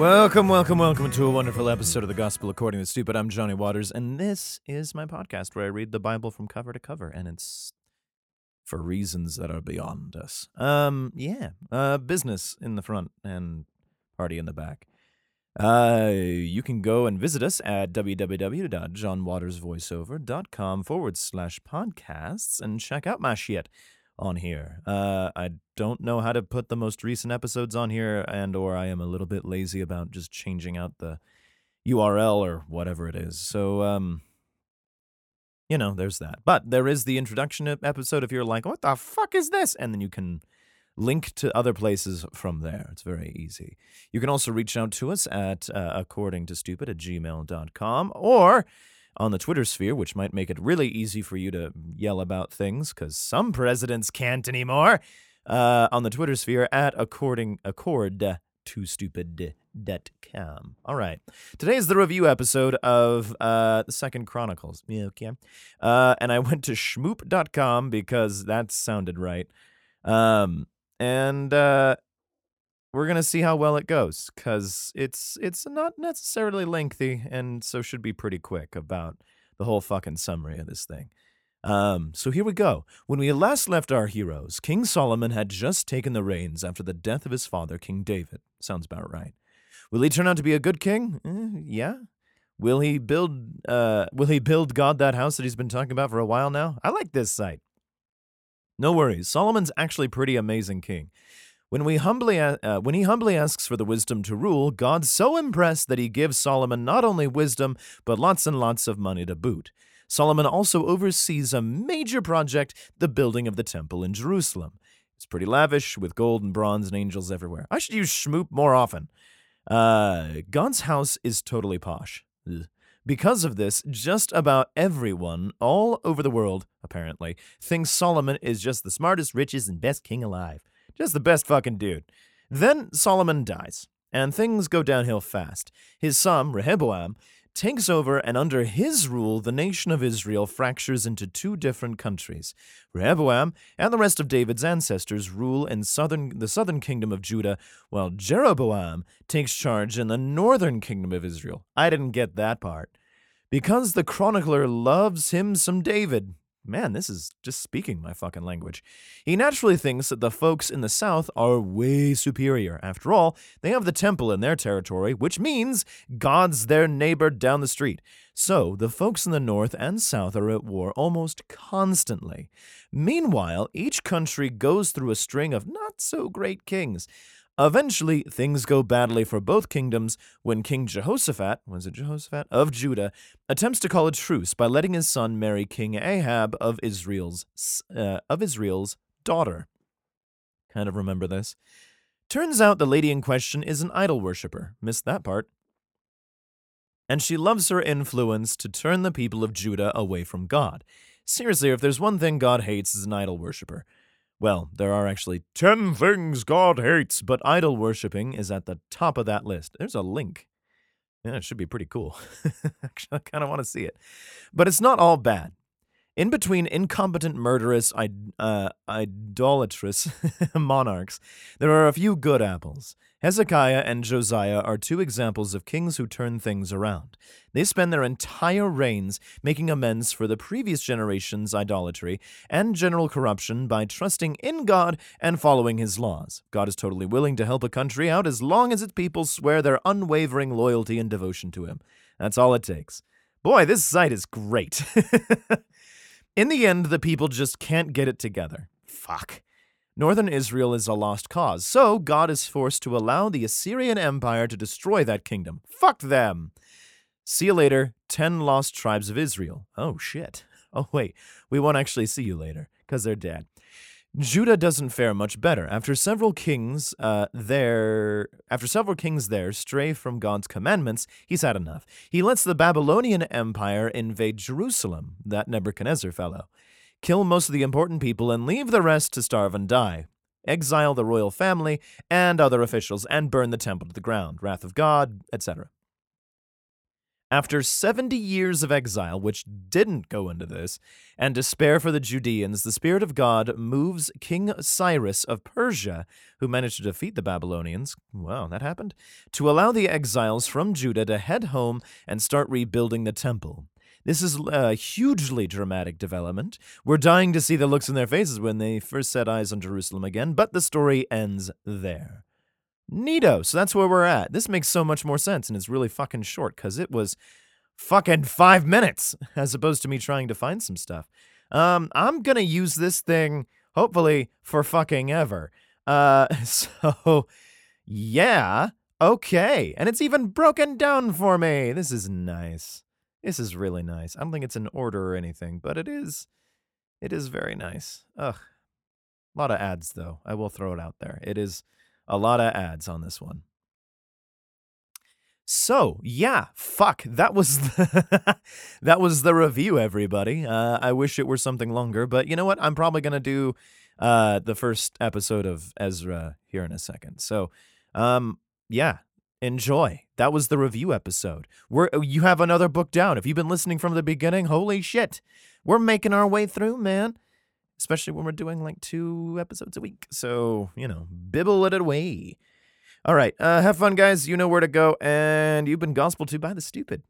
Welcome, welcome, welcome to a wonderful episode of the Gospel According to Stupid. I'm Johnny Waters, and this is my podcast where I read the Bible from cover to cover, and it's for reasons that are beyond us. Um, yeah, uh, business in the front and party in the back. Uh, you can go and visit us at www.johnwatersvoiceover.com forward slash podcasts and check out my shit on here. Uh, I don't know how to put the most recent episodes on here, and or I am a little bit lazy about just changing out the URL or whatever it is. So, um, you know, there's that. But there is the introduction episode if you're like, what the fuck is this? And then you can link to other places from there. It's very easy. You can also reach out to us at uh, according to stupid at gmail.com or on the Twitter sphere, which might make it really easy for you to yell about things because some presidents can't anymore. Uh, on the Twitter sphere at according accord to stupid.com. All right. Today is the review episode of uh, the Second Chronicles. Yeah, okay. Uh, and I went to shmoop.com because that sounded right. Um, and uh, we're gonna see how well it goes because it's it's not necessarily lengthy and so should be pretty quick about the whole fucking summary of this thing. Um, so here we go. When we last left our heroes, King Solomon had just taken the reins after the death of his father, King David. Sounds about right. Will he turn out to be a good king? Eh, yeah. Will he build? Uh, will he build God that house that he's been talking about for a while now? I like this site. No worries. Solomon's actually pretty amazing king. When we humbly uh, when he humbly asks for the wisdom to rule, God's so impressed that he gives Solomon not only wisdom but lots and lots of money to boot. Solomon also oversees a major project, the building of the temple in Jerusalem. It's pretty lavish with gold and bronze and angels everywhere. I should use shmoop more often. Uh, God's house is totally posh. Because of this, just about everyone all over the world, apparently, thinks Solomon is just the smartest, richest, and best king alive. Just the best fucking dude. Then Solomon dies, and things go downhill fast. His son, Rehoboam, takes over, and under his rule, the nation of Israel fractures into two different countries. Rehoboam and the rest of David's ancestors rule in southern, the southern kingdom of Judah, while Jeroboam takes charge in the northern kingdom of Israel. I didn't get that part. Because the chronicler loves him some David. Man, this is just speaking my fucking language. He naturally thinks that the folks in the south are way superior. After all, they have the temple in their territory, which means God's their neighbor down the street. So the folks in the north and south are at war almost constantly. Meanwhile, each country goes through a string of not so great kings. Eventually, things go badly for both kingdoms when King Jehoshaphat, was it Jehoshaphat, of Judah, attempts to call a truce by letting his son marry King Ahab of Israel's uh, of Israel's daughter. Kind of remember this. Turns out the lady in question is an idol worshiper. Missed that part. And she loves her influence to turn the people of Judah away from God. Seriously, if there's one thing God hates, is an idol worshiper. Well, there are actually 10 things God hates, but idol worshipping is at the top of that list. There's a link. Yeah, it should be pretty cool. actually, I kind of want to see it. But it's not all bad. In between incompetent, murderous, uh, idolatrous monarchs, there are a few good apples. Hezekiah and Josiah are two examples of kings who turn things around. They spend their entire reigns making amends for the previous generation's idolatry and general corruption by trusting in God and following his laws. God is totally willing to help a country out as long as its people swear their unwavering loyalty and devotion to him. That's all it takes. Boy, this site is great. In the end, the people just can't get it together. Fuck. Northern Israel is a lost cause, so God is forced to allow the Assyrian Empire to destroy that kingdom. Fuck them. See you later, 10 lost tribes of Israel. Oh, shit. Oh, wait, we won't actually see you later, because they're dead. Judah doesn't fare much better. After several kings uh, there, after several kings there stray from God's commandments, he's had enough. He lets the Babylonian Empire invade Jerusalem, that Nebuchadnezzar fellow, kill most of the important people, and leave the rest to starve and die. Exile the royal family and other officials, and burn the temple to the ground. Wrath of God, etc. After 70 years of exile, which didn't go into this, and despair for the Judeans, the Spirit of God moves King Cyrus of Persia, who managed to defeat the Babylonians, wow, that happened, to allow the exiles from Judah to head home and start rebuilding the temple. This is a hugely dramatic development. We're dying to see the looks in their faces when they first set eyes on Jerusalem again, but the story ends there. Neato. So that's where we're at. This makes so much more sense, and it's really fucking short because it was fucking five minutes as opposed to me trying to find some stuff. Um, I'm gonna use this thing hopefully for fucking ever. Uh, so yeah, okay, and it's even broken down for me. This is nice. This is really nice. I don't think it's an order or anything, but it is. It is very nice. Ugh, a lot of ads though. I will throw it out there. It is a lot of ads on this one. So yeah, fuck. That was the that was the review, everybody. Uh, I wish it were something longer, but you know what? I'm probably gonna do uh, the first episode of Ezra here in a second. So, um, yeah, enjoy. That was the review episode. We're you have another book down. If you've been listening from the beginning, holy shit, we're making our way through, man especially when we're doing like two episodes a week. So, you know, bibble it away. All right. Uh, have fun, guys. You know where to go. And you've been gospel to by the stupid.